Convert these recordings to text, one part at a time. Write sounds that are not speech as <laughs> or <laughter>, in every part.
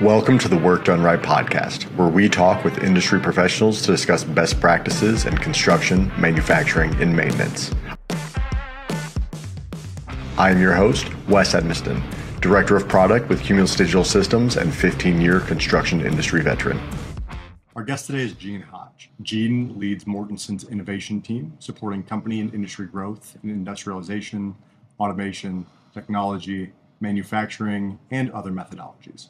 Welcome to the Work Done Right podcast, where we talk with industry professionals to discuss best practices in construction, manufacturing, and maintenance. I am your host, Wes Edmiston, Director of Product with Cumulus Digital Systems and 15 year construction industry veteran. Our guest today is Gene Hodge. Gene leads Mortenson's innovation team, supporting company and industry growth in industrialization, automation, technology, manufacturing, and other methodologies.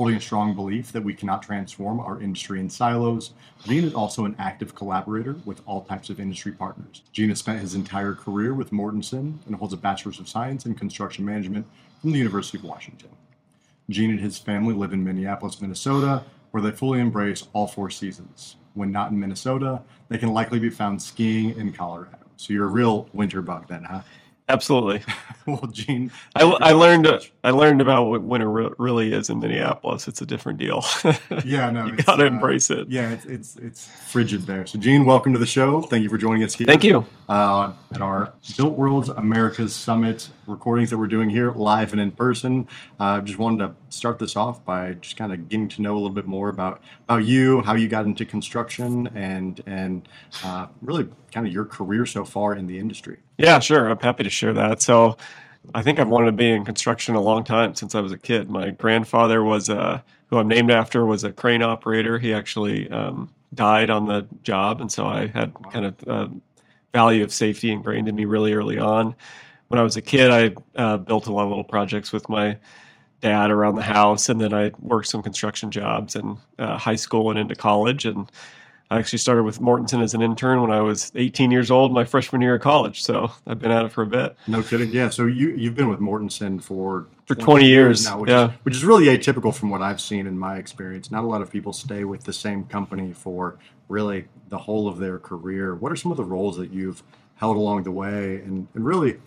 Holding a strong belief that we cannot transform our industry in silos, Gene is also an active collaborator with all types of industry partners. Gene has spent his entire career with Mortenson and holds a Bachelor's of Science in Construction Management from the University of Washington. Gene and his family live in Minneapolis, Minnesota, where they fully embrace all four seasons. When not in Minnesota, they can likely be found skiing in Colorado. So you're a real winter bug then, huh? Absolutely. <laughs> well, Gene, I, I learned I learned about what winter re- really is in Minneapolis. It's a different deal. <laughs> yeah, no, you got to uh, embrace it. Yeah, it's, it's, it's frigid there. So, Gene, welcome to the show. Thank you for joining us here. Thank you. Uh, at our Built Worlds Americas Summit recordings that we're doing here live and in person. I uh, just wanted to start this off by just kind of getting to know a little bit more about about you, how you got into construction, and and uh, really kind of your career so far in the industry. Yeah, sure. I'm happy to share that. So, I think I've wanted to be in construction a long time since I was a kid. My grandfather was a, who I'm named after, was a crane operator. He actually um, died on the job, and so I had kind of uh, value of safety ingrained in me really early on. When I was a kid, I uh, built a lot of little projects with my dad around the house, and then I worked some construction jobs in uh, high school and into college, and I actually started with Mortenson as an intern when I was 18 years old, my freshman year of college. So I've been at it for a bit. No kidding. Yeah. So you you've been with Mortenson for for 20, 20 years now, which yeah. is which is really atypical from what I've seen in my experience. Not a lot of people stay with the same company for really the whole of their career. What are some of the roles that you've held along the way, and and really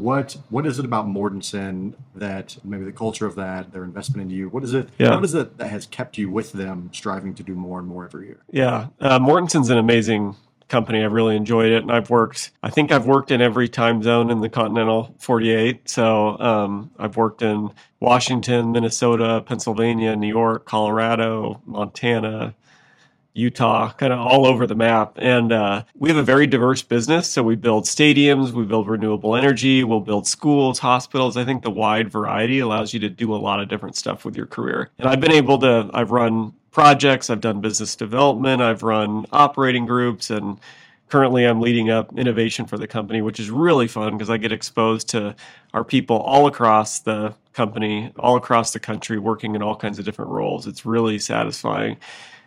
what what is it about Mortenson that maybe the culture of that, their investment in you, what is it? Yeah. What is it that has kept you with them, striving to do more and more every year? Yeah, uh, Mortenson's an amazing company. I've really enjoyed it, and I've worked. I think I've worked in every time zone in the continental 48. So um, I've worked in Washington, Minnesota, Pennsylvania, New York, Colorado, Montana, Utah, kind of all over the map. And uh, we have a very diverse business. So we build stadiums, we build renewable energy, we'll build schools, hospitals. I think the wide variety allows you to do a lot of different stuff with your career. And I've been able to, I've run projects, I've done business development, I've run operating groups, and currently I'm leading up innovation for the company, which is really fun because I get exposed to our people all across the company, all across the country, working in all kinds of different roles. It's really satisfying.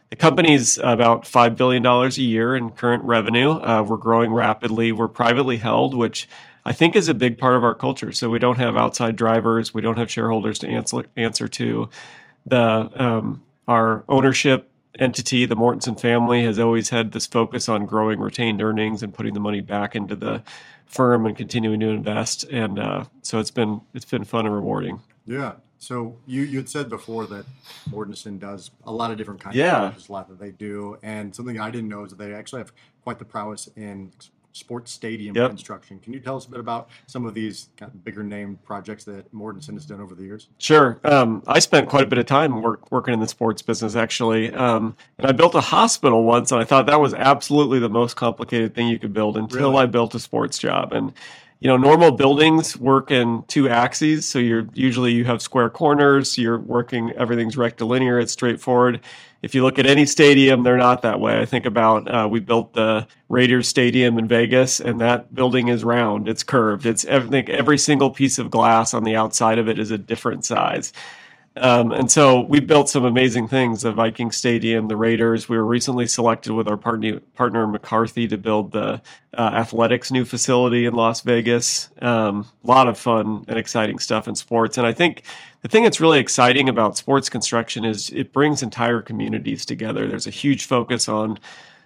The company's about $5 billion a year in current revenue. Uh, we're growing rapidly. We're privately held, which I think is a big part of our culture. So we don't have outside drivers. We don't have shareholders to answer, answer to. The um, our ownership entity, the Mortenson family, has always had this focus on growing retained earnings and putting the money back into the firm and continuing to invest. And uh, so it's been it's been fun and rewarding. Yeah, so you you had said before that Mortenson does a lot of different kinds yeah. of projects, a lot that they do, and something I didn't know is that they actually have quite the prowess in sports stadium yep. construction. Can you tell us a bit about some of these kind of bigger name projects that Mortenson has done over the years? Sure. Um, I spent quite a bit of time work, working in the sports business, actually. Um, and I built a hospital once, and I thought that was absolutely the most complicated thing you could build until really? I built a sports job. And you know normal buildings work in two axes. So you're usually you have square corners you're working everything's rectilinear it's straightforward. If you look at any stadium they're not that way. I think about uh, we built the raiders stadium in vegas and that building is round it's curved. It's everything every single piece of glass on the outside of it is a different size um, and so we built some amazing things the Viking Stadium, the Raiders. We were recently selected with our partner, partner McCarthy to build the uh, athletics new facility in Las Vegas. Um, a lot of fun and exciting stuff in sports. And I think the thing that's really exciting about sports construction is it brings entire communities together. There's a huge focus on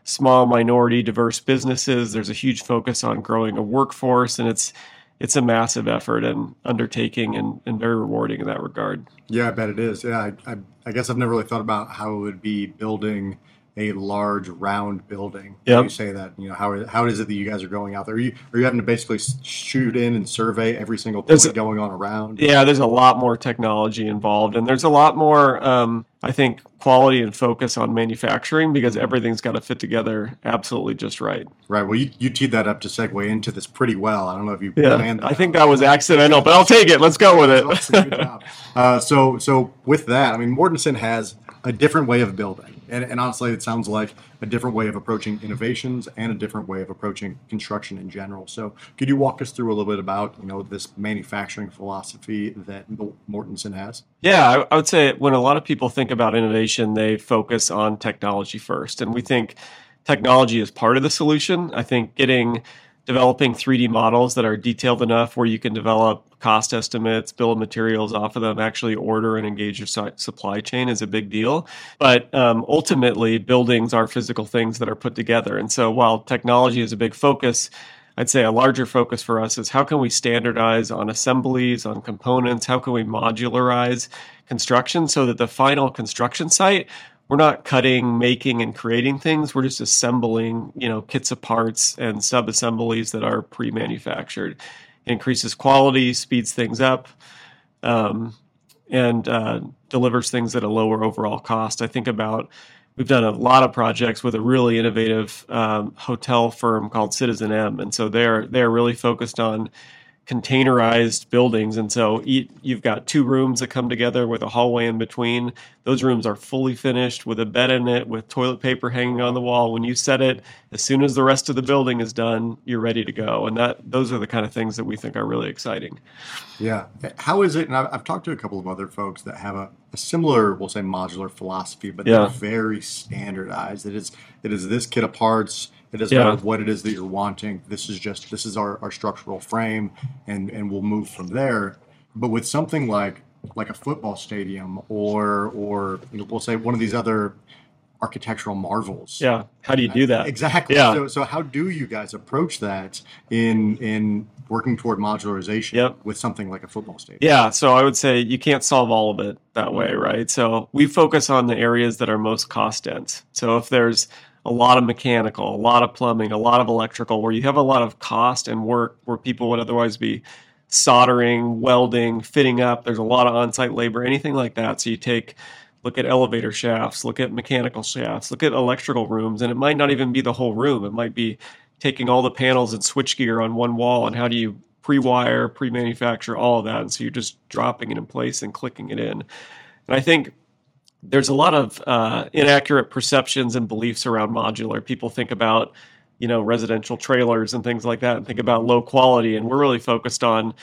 small minority diverse businesses, there's a huge focus on growing a workforce, and it's it's a massive effort and undertaking and, and very rewarding in that regard. Yeah, I bet it is. Yeah, I, I, I, guess I've never really thought about how it would be building a large round building. Yep. You say that, you know, how, how is it that you guys are going out there? Are you, are you having to basically shoot in and survey every single point a- going on around? Yeah, there's a lot more technology involved, and there's a lot more, um, I think, quality and focus on manufacturing because everything's got to fit together absolutely just right. Right. Well, you, you teed that up to segue into this pretty well. I don't know if you Yeah, planned I think that was accidental, but I'll take it. Let's go with it. Good job. <laughs> Uh, so, so with that, I mean, Mortenson has a different way of building, and, and honestly, it sounds like a different way of approaching innovations and a different way of approaching construction in general. So, could you walk us through a little bit about you know this manufacturing philosophy that Mortenson has? Yeah, I, I would say when a lot of people think about innovation, they focus on technology first. And we think technology is part of the solution. I think getting developing 3D models that are detailed enough where you can develop cost estimates, bill of materials off of them, actually order and engage your su- supply chain is a big deal. But um, ultimately, buildings are physical things that are put together. And so while technology is a big focus, I'd say a larger focus for us is how can we standardize on assemblies, on components? How can we modularize construction so that the final construction site, we're not cutting, making, and creating things. We're just assembling, you know, kits of parts and sub assemblies that are pre manufactured. Increases quality, speeds things up, um, and uh, delivers things at a lower overall cost. I think about we've done a lot of projects with a really innovative um, hotel firm called Citizen M, and so they're they're really focused on containerized buildings. And so you've got two rooms that come together with a hallway in between. Those rooms are fully finished with a bed in it, with toilet paper hanging on the wall. When you set it, as soon as the rest of the building is done, you're ready to go. And that those are the kind of things that we think are really exciting. Yeah. How is it? And I've, I've talked to a couple of other folks that have a, a similar, we'll say, modular philosophy, but Yeah. they're very standardized. It is it is this kit of parts. It doesn't Yeah. matter what it is that you're wanting. This is just this is our, our structural frame, and and we'll move from there. But with something like like a football stadium, or or you know, we'll say one of these other architectural marvels. Yeah. How do you do that? Exactly. Yeah. So, so how do you guys approach that in in working toward modularization Yep. with something like a football stadium? Yeah, so I would say you can't solve all of it that way, right? So we focus on the areas that are most cost dense. So if there's a lot of mechanical, a lot of plumbing, a lot of electrical, where you have a lot of cost and work where people would otherwise be soldering, welding, fitting up, there's a lot of on site labor, anything like that. So you take look at elevator shafts, look at mechanical shafts, look at electrical rooms, and it might not even be the whole room. It might be taking all the panels and switchgear on one wall and how do you pre-wire, pre-manufacture all of that. And so you're just dropping it in place and clicking it in. And I think there's a lot of uh, inaccurate perceptions and beliefs around modular. People think about, you know, residential trailers and things like that, and think about low quality. And we're really focused on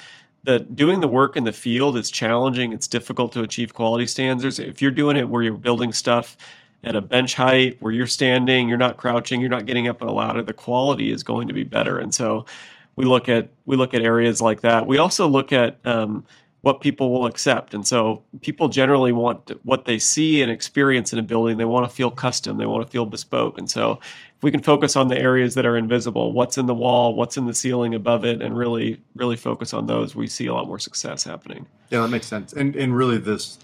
that doing the work in the field is challenging. It's difficult to achieve quality standards. If you're doing it where you're building stuff at a bench height, where you're standing, you're not crouching, you're not getting up a ladder, the quality is going to be better. And so we look at we look at areas like that. We also look at um, what people will accept, and so people generally want what they see and experience in a building. They want to feel custom. They want to feel bespoke, and so if we can focus on the areas that are invisible, what's in the wall, what's in the ceiling above it, and really really focus on those, we see a lot more success happening. Yeah, that makes sense. And and really this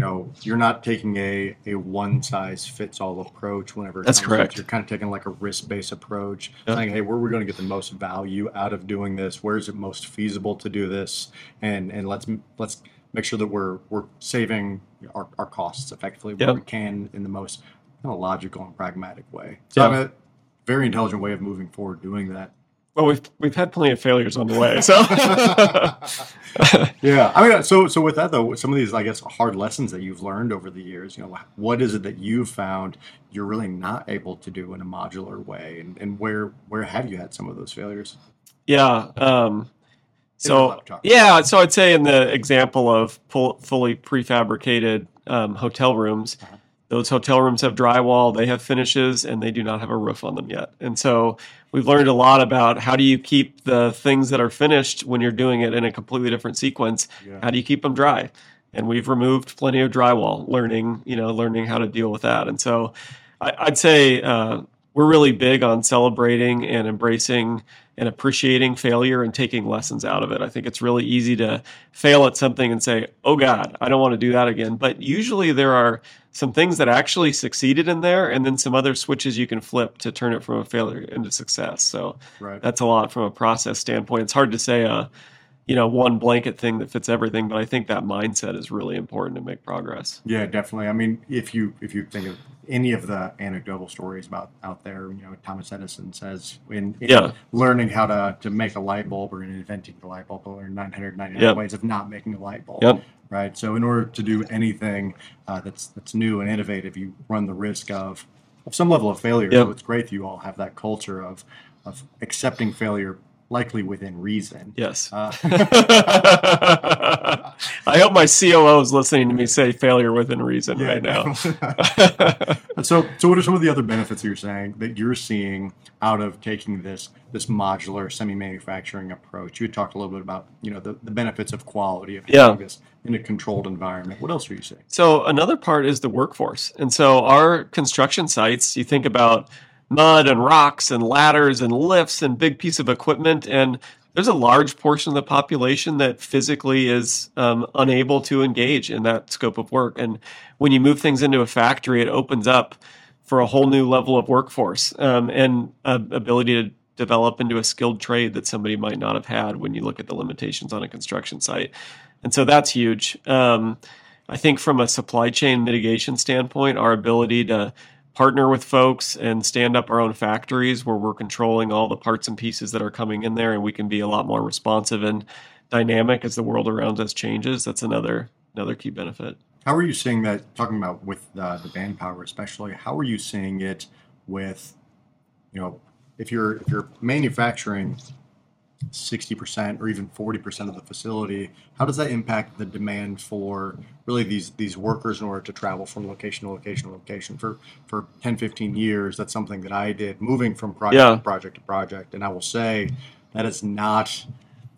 know, you're not taking a, a one size fits all approach whenever That's correct. You're kind of taking like a risk based approach, Yep. saying, hey, where are we going to get the most value out of doing this? Where is it most feasible to do this? And and let's let's make sure that we're we're saving our, our costs effectively where Yep. we can in the most kind of logical and pragmatic way. So Yeah. I mean, a very intelligent way of moving forward doing that. Well, we've we've had plenty of failures on the way, so <laughs> Yeah, I mean, so so with that though, some of these, I guess, hard lessons that you've learned over the years, you know, what is it that you've found you're really not able to do in a modular way, and, and where where have you had some of those failures? yeah. Um, so yeah, so I'd say in the example of pull, fully prefabricated um, hotel rooms, Uh-huh. Those hotel rooms have drywall, they have finishes, and they do not have a roof on them yet. And so we've learned a lot about how do you keep the things that are finished when you're doing it in a completely different sequence. Yeah. How do you keep them dry? And we've removed plenty of drywall, learning you know learning how to deal with that. And so I, I'd say uh, we're really big on celebrating and embracing and appreciating failure and taking lessons out of it. I think it's really easy to fail at something and say, "Oh God, I don't want to do that again." But usually there are some things that actually succeeded in there, and then some other switches you can flip to turn it from a failure into success. So right. that's a lot from a process standpoint. It's hard to say a you know one blanket thing that fits everything but i think that mindset is really important to make progress yeah definitely i mean if you if you think of any of the anecdotal stories about out there you know thomas edison says in, in yeah. learning how to, to make a light bulb or in inventing the light bulb or 999 yep. ways of not making a light bulb yep. right so in order to do anything uh, that's that's new and innovative you run the risk of of some level of failure yep. so it's great that you all have that culture of of accepting failure likely within reason. Yes. Uh, <laughs> <laughs> I hope my COO is listening to me say failure within reason yeah, right now. <laughs> so, so what are some of the other benefits you're saying that you're seeing out of taking this this modular semi-manufacturing approach? You talked a little bit about you know the, the benefits of quality of yeah. this in a controlled environment. What else are you seeing? So another part is the workforce, and so our construction sites. You think about mud and rocks and ladders and lifts and big piece of equipment and there's a large portion of the population that physically is um, unable to engage in that scope of work. And when you move things into a factory it opens up for a whole new level of workforce um, and ability to develop into a skilled trade that somebody might not have had when you look at the limitations on a construction site. And so that's huge. Um, i think from a supply chain mitigation standpoint our ability to partner with folks and stand up our own factories where we're controlling all the parts and pieces that are coming in there and we can be a lot more responsive and dynamic as the world around us changes. That's another another key benefit. How are you seeing that talking about with the power, especially how are you seeing it with you know if you're if you're manufacturing 60% or even 40% of the facility how does that impact the demand for really these these workers in order to travel from location to location to location for for 10 15 years that's something that i did moving from project yeah. to project to project and i will say that is not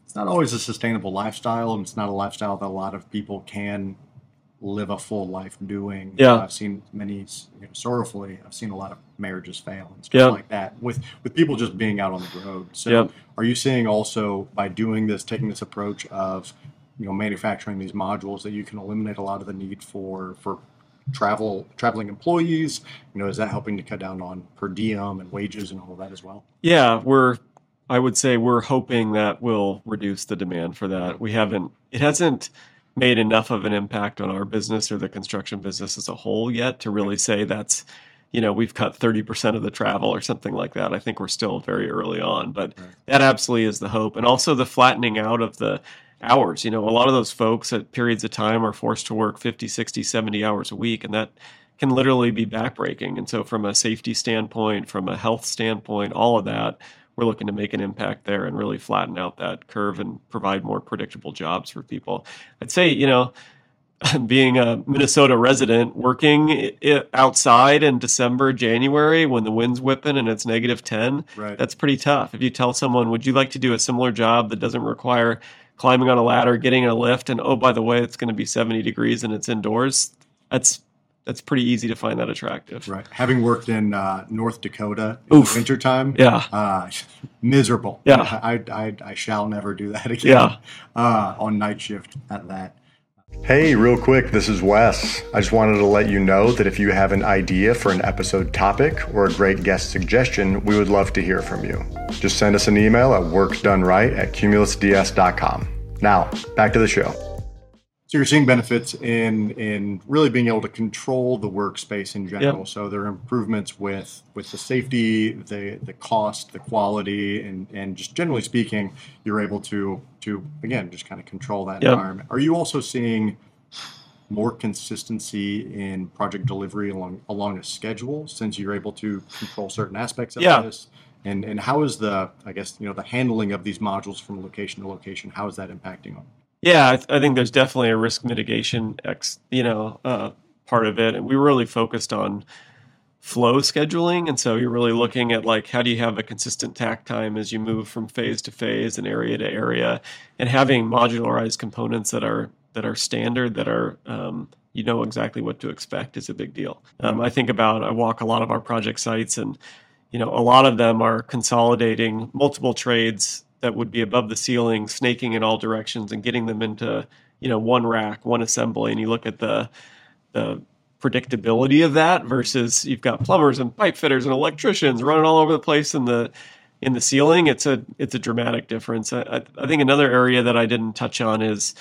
it's not always a sustainable lifestyle and it's not a lifestyle that a lot of people can live a full life doing. Yeah, I've seen many you know, sorrowfully. I've seen a lot of marriages fail and stuff yep. like that with with people just being out on the road. So, yep. are you seeing also by doing this, taking this approach of you know manufacturing these modules that you can eliminate a lot of the need for for travel traveling employees you know is that helping to cut down on per diem and wages and all of that as well yeah we're i would say we're hoping that will reduce the demand for that we haven't it hasn't made enough of an impact on our business or the construction business as a whole yet to really say that's you know we've cut 30% of the travel or something like that i think we're still very early on but right. that absolutely is the hope and also the flattening out of the hours you know a lot of those folks at periods of time are forced to work 50 60 70 hours a week and that can literally be backbreaking and so from a safety standpoint from a health standpoint all of that we're looking to make an impact there and really flatten out that curve and provide more predictable jobs for people. I'd say, you know, <laughs> being a Minnesota resident, working outside in December, January when the wind's whipping and it's negative 10, right. that's pretty tough. If you tell someone, would you like to do a similar job that doesn't require climbing on a ladder, getting a lift, and oh, by the way, it's going to be 70 degrees and it's indoors, that's that's pretty easy to find that attractive. Right. Having worked in uh, North Dakota in Oof. the wintertime, yeah, uh, <laughs> miserable. Yeah, I, I, I, shall never do that <laughs> again. Yeah, uh, on night shift at that. Hey, real quick, this is Wes. I just wanted to let you know that if you have an idea for an episode topic or a great guest suggestion, we would love to hear from you. Just send us an email at workdoneright at cumulusds.com. Now, back to the show. So you're seeing benefits in in really being able to control the workspace in general. Yep. So there are improvements with with the safety, the the cost, the quality, and and just generally speaking, you're able to to again just kind of control that yep. environment. Are you also seeing more consistency in project delivery along along a schedule since you're able to control certain aspects of yeah. this? And and how is the I guess you know the handling of these modules from location to location? How is that impacting them? Yeah, I, th- I, think there's definitely a risk mitigation, ex, you know, uh, part of it, and we really focused on flow scheduling, and so you're really looking at like how do you have a consistent takt time as you move from phase to phase and area to area, and having modularized components that are that are standard that are um, you know exactly what to expect is a big deal. Um, I think about I walk a lot of our project sites and you know, a lot of them are consolidating multiple trades that would be above the ceiling, snaking in all directions, and getting them into you know one rack, one assembly. And you look at the the predictability of that versus you've got plumbers and pipe fitters and electricians running all over the place in the in the ceiling. It's a it's a dramatic difference. I, I think another area that I didn't touch on is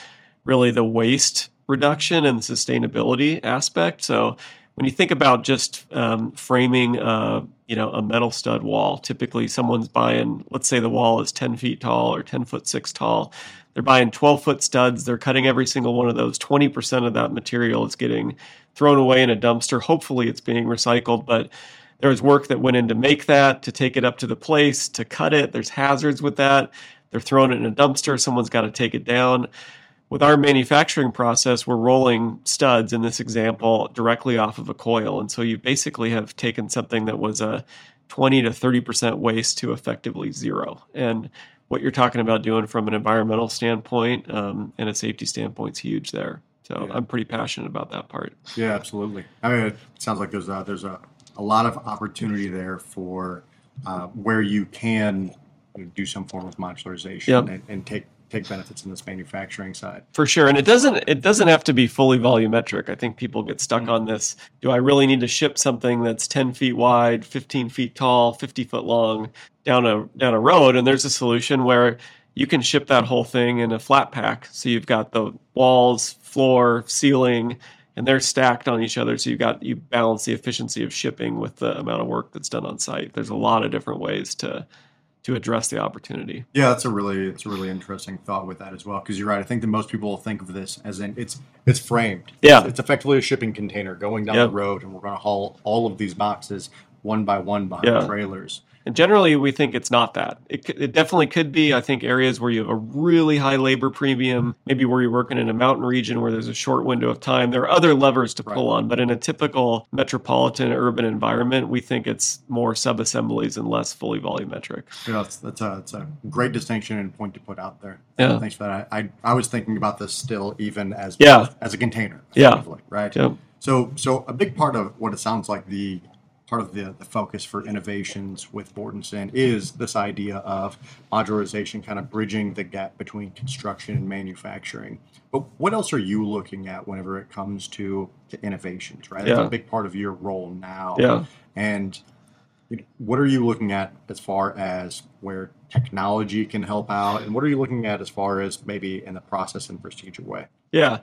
really the waste reduction and the sustainability aspect. So when you think about just um, framing, uh, you know, a metal stud wall, typically someone's buying, let's say the wall is 10 feet tall or 10 foot six tall. They're buying 12 foot studs. They're cutting every single one of those. 20% of that material is getting thrown away in a dumpster. Hopefully it's being recycled, but there's work that went in to make that, to take it up to the place, to cut it. There's hazards with that. They're throwing it in a dumpster. Someone's got to take it down with our manufacturing process, we're rolling studs in this example directly off of a coil. And so you basically have taken something that was a 20 to 30% waste to effectively zero. And what you're talking about doing from an environmental standpoint um, and a safety standpoint is huge there. So yeah. I'm pretty passionate about that part. Yeah, absolutely. I mean, it sounds like there's a, there's a, a lot of opportunity there for uh, where you can do some form of modularization yep. and, and take take benefits in this manufacturing side. For sure. And it doesn't it doesn't have to be fully volumetric. I think people get stuck mm-hmm. on this. Do I really need to ship something that's 10 feet wide, 15 feet tall, 50 foot long down a down a road? And there's a solution where you can ship that whole thing in a flat pack. So you've got the walls, floor, ceiling, and they're stacked on each other. So you've got you balance the efficiency of shipping with the amount of work that's done on site. There's a lot of different ways to to address the opportunity. Yeah, that's a really it's a really interesting thought with that as well because you're right. I think that most people think of this as in it's it's framed. Yeah, it's, it's effectively a shipping container going down yep. the road, and we're going to haul all of these boxes one by one behind yeah. trailers. And generally, we think it's not that. It, it definitely could be. I think areas where you have a really high labor premium, maybe where you're working in a mountain region where there's a short window of time, there are other levers to pull right. on. But in a typical metropolitan urban environment, we think it's more subassemblies and less fully volumetric. Yeah, that's, that's, a, that's a great distinction and point to put out there. Yeah. Thanks for that. I, I, I was thinking about this still even as yeah. as a container. Yeah. Right. Yeah. So so a big part of what it sounds like the part of the, the focus for innovations with Mortenson is this idea of modularization, kind of bridging the gap between construction and manufacturing. But what else are you looking at whenever it comes to, to innovations, right? That's yeah. a big part of your role now. Yeah. And what are you looking at as far as where technology can help out? And what are you looking at as far as maybe in the process and procedure way? Yeah.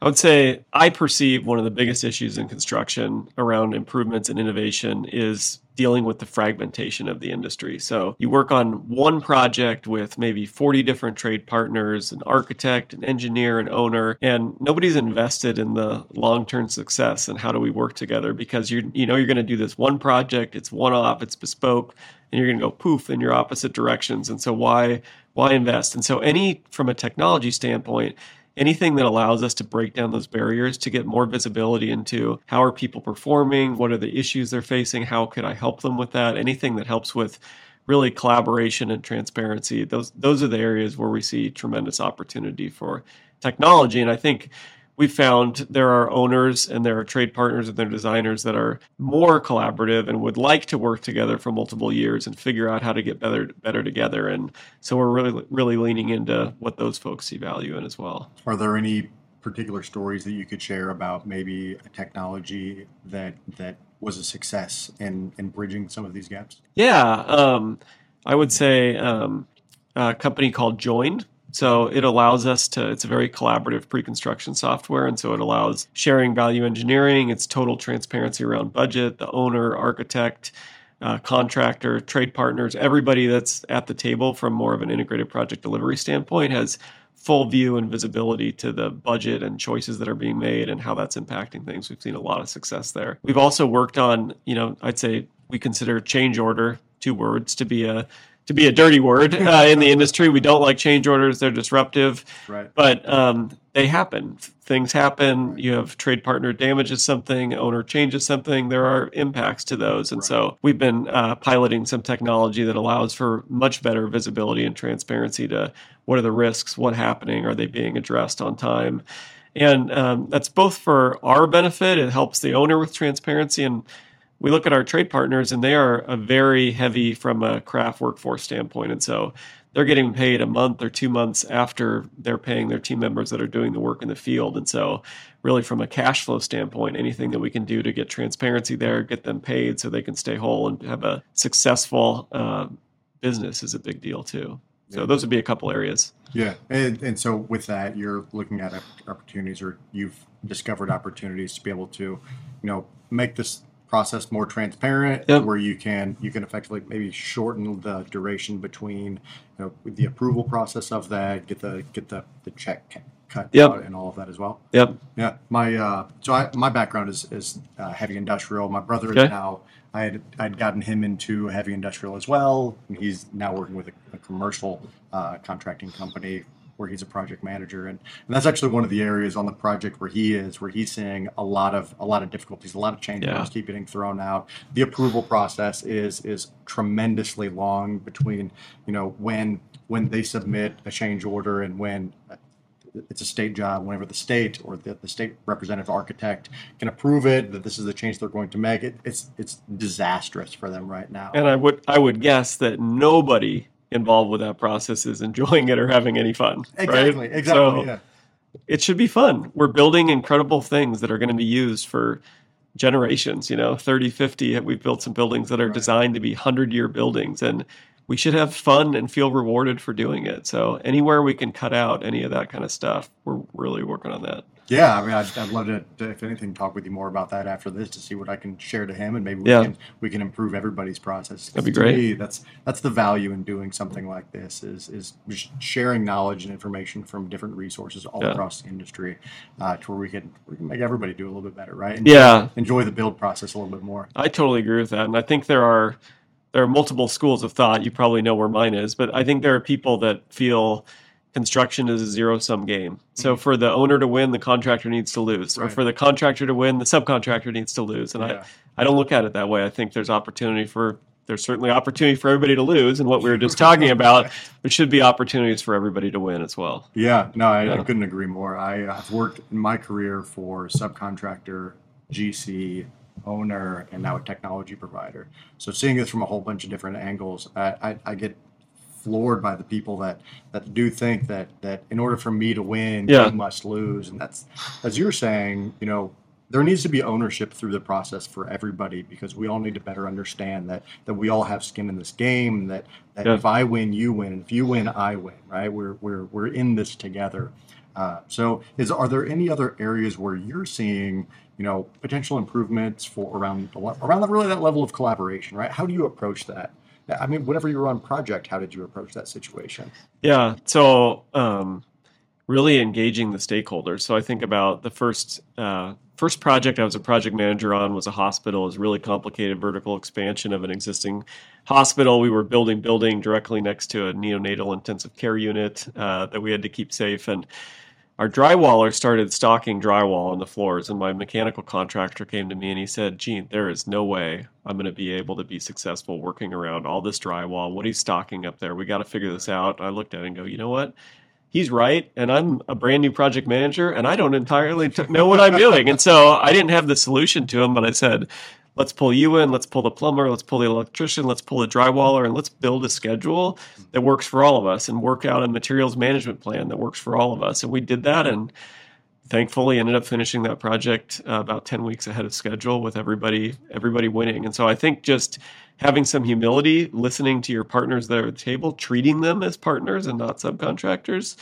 I would say I perceive one of the biggest issues in construction around improvements and innovation is dealing with the fragmentation of the industry. So you work on one project with maybe 40 different trade partners, an architect, an engineer, an owner, and nobody's invested in the long-term success and how do we work together because you you know you're going to do this one project, it's one off, it's bespoke, and you're going to go poof in your opposite directions. And so why why invest? And so any from a technology standpoint, anything that allows us to break down those barriers to get more visibility into how are people performing, what are the issues they're facing, how could I help them with that, anything that helps with really collaboration and transparency. Those those are the areas where we see tremendous opportunity for technology and I think we found there are owners and there are trade partners and there are designers that are more collaborative and would like to work together for multiple years and figure out how to get better better together. And so we're really really leaning into what those folks see value in as well. Are there any particular stories that you could share about maybe a technology that that was a success in in bridging some of these gaps? Yeah, um, I would say um, a company called Joined so it allows us to, it's a very collaborative pre construction software. And so it allows sharing value engineering, it's total transparency around budget, the owner, architect, uh, contractor, trade partners, everybody that's at the table from more of an integrated project delivery standpoint has full view and visibility to the budget and choices that are being made and how that's impacting things. We've seen a lot of success there. We've also worked on, you know, I'd say we consider change order two words to be a to be a dirty word uh, in the industry. We don't like change orders; they're disruptive. Right. But um, they happen. Things happen. You have trade partner damages something, owner changes something. There are impacts to those, and right. so we've been uh, piloting some technology that allows for much better visibility and transparency to what are the risks, what happening, are they being addressed on time, and um, that's both for our benefit. It helps the owner with transparency and we look at our trade partners and they are a very heavy from a craft workforce standpoint. And so they're getting paid a month or two months after they're paying their team members that are doing the work in the field. And so, really, from a cash flow standpoint, anything that we can do to get transparency there, get them paid so they can stay whole and have a successful uh, business is a big deal too. So, those would be a couple areas. Yeah. And, and so, with that, you're looking at opportunities or you've discovered opportunities to be able to, you know, make this process more transparent yep. where you can you can effectively maybe shorten the duration between you know, the approval process of that get the get the, the check cut yep. out and all of that as well yep yeah my uh, so I, my background is is uh, heavy industrial my brother okay. is now I had I'd gotten him into heavy industrial as well he's now working with a, a commercial uh, contracting company where he's a project manager, and, and that's actually one of the areas on the project where he is, where he's seeing a lot of a lot of difficulties, a lot of change yeah. keep getting thrown out. The approval process is is tremendously long between you know when when they submit a change order and when uh, it's a state job whenever the state or the, the state representative architect can approve it that this is the change they're going to make it it's it's disastrous for them right now and i would i would guess that nobody involved with that process is enjoying it or having any fun. Exactly. Right? Exactly. So yeah. It should be fun. We're building incredible things that are going to be used for generations, you know, 30, 50. Uh, we've built some buildings that are right. designed to be 100 year buildings and we should have fun and feel rewarded for doing it. So anywhere we can cut out any of that kind of stuff, we're really working on that. Yeah, I mean, I'd, I'd love to, to, if anything, talk with you more about that after this to see what I can share to him, and maybe we yeah. can we can improve everybody's process. That'd be great. Me, that's that's the value in doing something like this is is sharing knowledge and information from different resources all yeah. across the industry, uh, to where we can we can make everybody do a little bit better, right? Enjoy, yeah, enjoy the build process a little bit more. I totally agree with that, and I think there are there are multiple schools of thought. You probably know where mine is, but I think there are people that feel construction is a zero sum game. So mm-hmm. for the owner to win, the contractor needs to lose, right. or for the contractor to win, the subcontractor needs to lose. And yeah. I, I don't look at it that way. I think there's opportunity for there's certainly opportunity for everybody to lose, and what we were just talking <laughs> about, there should be opportunities for everybody to win as well. Yeah, no, I, yeah. I couldn't agree more. I, I've worked in my career for subcontractor, GC, owner, and now a technology provider. So seeing this from a whole bunch of different angles, I, I, I get floored by the people that that do think that that in order for me to win, yeah. you must lose. And that's as you're saying, you know, there needs to be ownership through the process for everybody because we all need to better understand that that we all have skin in this game. That that yeah. if I win, you win, and if you win, I win. Right? We're we're we're in this together. Uh, so, is are there any other areas where you're seeing, you know, potential improvements for around around really that level of collaboration? Right? How do you approach that? I mean, whenever you were on project, how did you approach that situation? Yeah, so um, really engaging the stakeholders. So I think about the first uh, first project I was a project manager on was a hospital. It was really complicated vertical expansion of an existing hospital. We were building building directly next to a neonatal intensive care unit uh, that we had to keep safe and our drywaller started stocking drywall on the floors and my mechanical contractor came to me and he said gene there is no way i'm going to be able to be successful working around all this drywall. What he's stocking up there? We got to figure this out. I looked at it and go you know what? He's right and i'm a brand new project manager and i don't entirely t- <laughs> know what i'm doing. And so i didn't have the solution to him but i said let's pull you in, let's pull the plumber, let's pull the electrician, let's pull the drywaller, and let's build a schedule that works for all of us and work out a materials management plan that works for all of us. And we did that and thankfully ended up finishing that project uh, about 10 weeks ahead of schedule with everybody everybody winning. And so I think just having some humility, listening to your partners there at the table, treating them as partners and not subcontractors,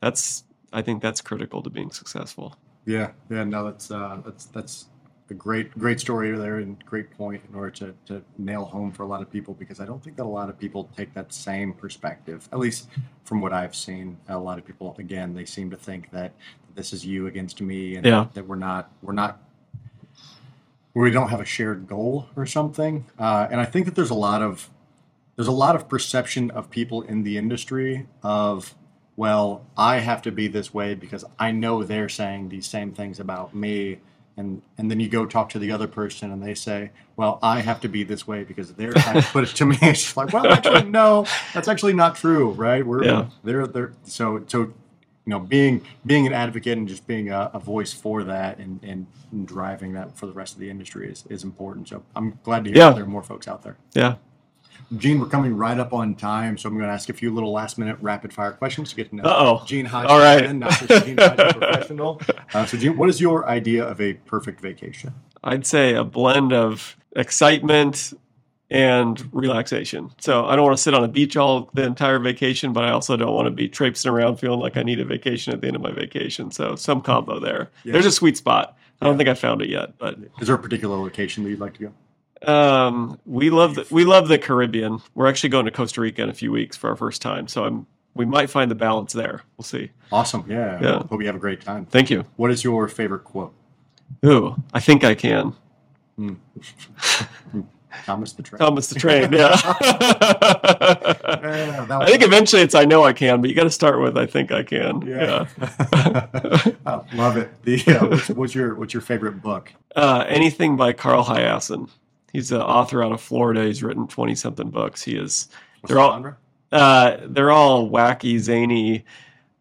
that's I think that's critical to being successful. Yeah, yeah, no, that's uh, that's that's a great great story there and great point in order to, to nail home for a lot of people because I don't think that a lot of people take that same perspective. At least from what I've seen, a lot of people again they seem to think that this is you against me and yeah. that we're not we're not we don't have a shared goal or something. Uh, and I think that there's a lot of there's a lot of perception of people in the industry of well, I have to be this way because I know they're saying these same things about me and and then you go talk to the other person and they say well i have to be this way because they're trying to put it to me <laughs> it's like well actually <laughs> no that's actually not true right we're yeah. they're they're so so you know, being being an advocate and just being a, a voice for that and, and, and driving that for the rest of the industry is, is important. So I'm glad to hear Yeah. there are more folks out there. Yeah. Gene, we're coming right up on time, so I'm going to ask a few little last minute rapid fire questions to get to know Uh-oh. Gene Hodge, All right. not just Gene Hodge the professional. <laughs> Uh, so, Gene, what is your idea of a perfect vacation? I'd say a blend of excitement and relaxation. So I don't want to sit on a beach all the entire vacation, but I also don't want to be traipsing around feeling like I need a vacation at the end of my vacation. So some combo there. Yeah. There's a sweet spot. I don't Yeah. think I found it yet, but Is there a particular location that you'd like to go? Um, we love the, we love the Caribbean. We're actually going to Costa Rica in a few weeks for our first time, so I'm we might find the balance there. We'll see. Awesome. Yeah. Yeah. Hope you have a great time. Thank you. What is your favorite quote? Ooh, I think I can. <laughs> Thomas the Train. Thomas the Train. Yeah. <laughs> <laughs> Yeah, I think eventually it's I know I can, but you got to start with I think I can. Yeah. Yeah. Oh, love it. The, uh, what's, what's your what's your favorite book? Uh, anything by Carl Hiaasen. He's an author out of Florida. He's written twenty something books. He is. What's They're all uh, they're all wacky, zany,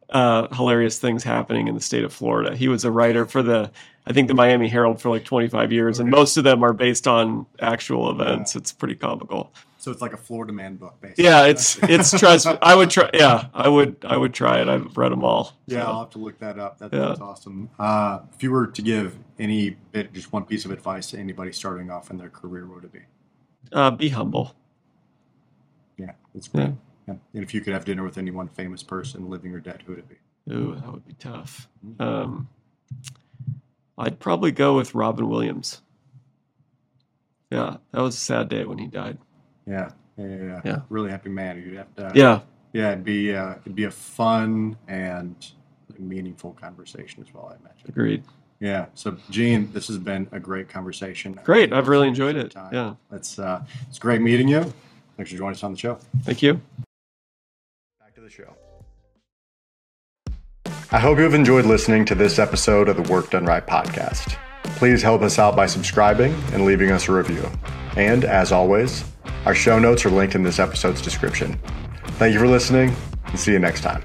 uh, hilarious things happening in the state of Florida. He was a writer for the I think the Miami Herald for like twenty five years, and most of them are based on actual events. It's pretty comical. So it's like a Florida man book, basically. Yeah, it's it's trust. I would try. Yeah, I would I would try it. I've read them all. Yeah, so. I'll have to look that up. That, Yeah. That's awesome. Uh, if you were to give any bit, just one piece of advice to anybody starting off in their career, what would it be? Uh, be humble. Yeah, that's great. Yeah. Yeah. And if you could have dinner with any one famous person, living or dead, who would it be? Ooh, that would be tough. Um, I'd probably go with Robin Williams. Yeah, that was a sad day when he died. Yeah, yeah. Really happy man. You'd have to. Yeah, Yeah, it'd be uh, it'd be a fun and meaningful conversation as well. I imagine. agreed. Yeah. So, Gene, this has been a great conversation. Great, I've really enjoyed it. time. Yeah, It's uh, it's great meeting you. Thanks for joining us on the show. thank you. Back to the show. I hope you have enjoyed listening to this episode of the Work Done Right podcast. Please help us out by subscribing and leaving us a review. And as always, our show notes are linked in this episode's description. Thank you for listening and see you next time.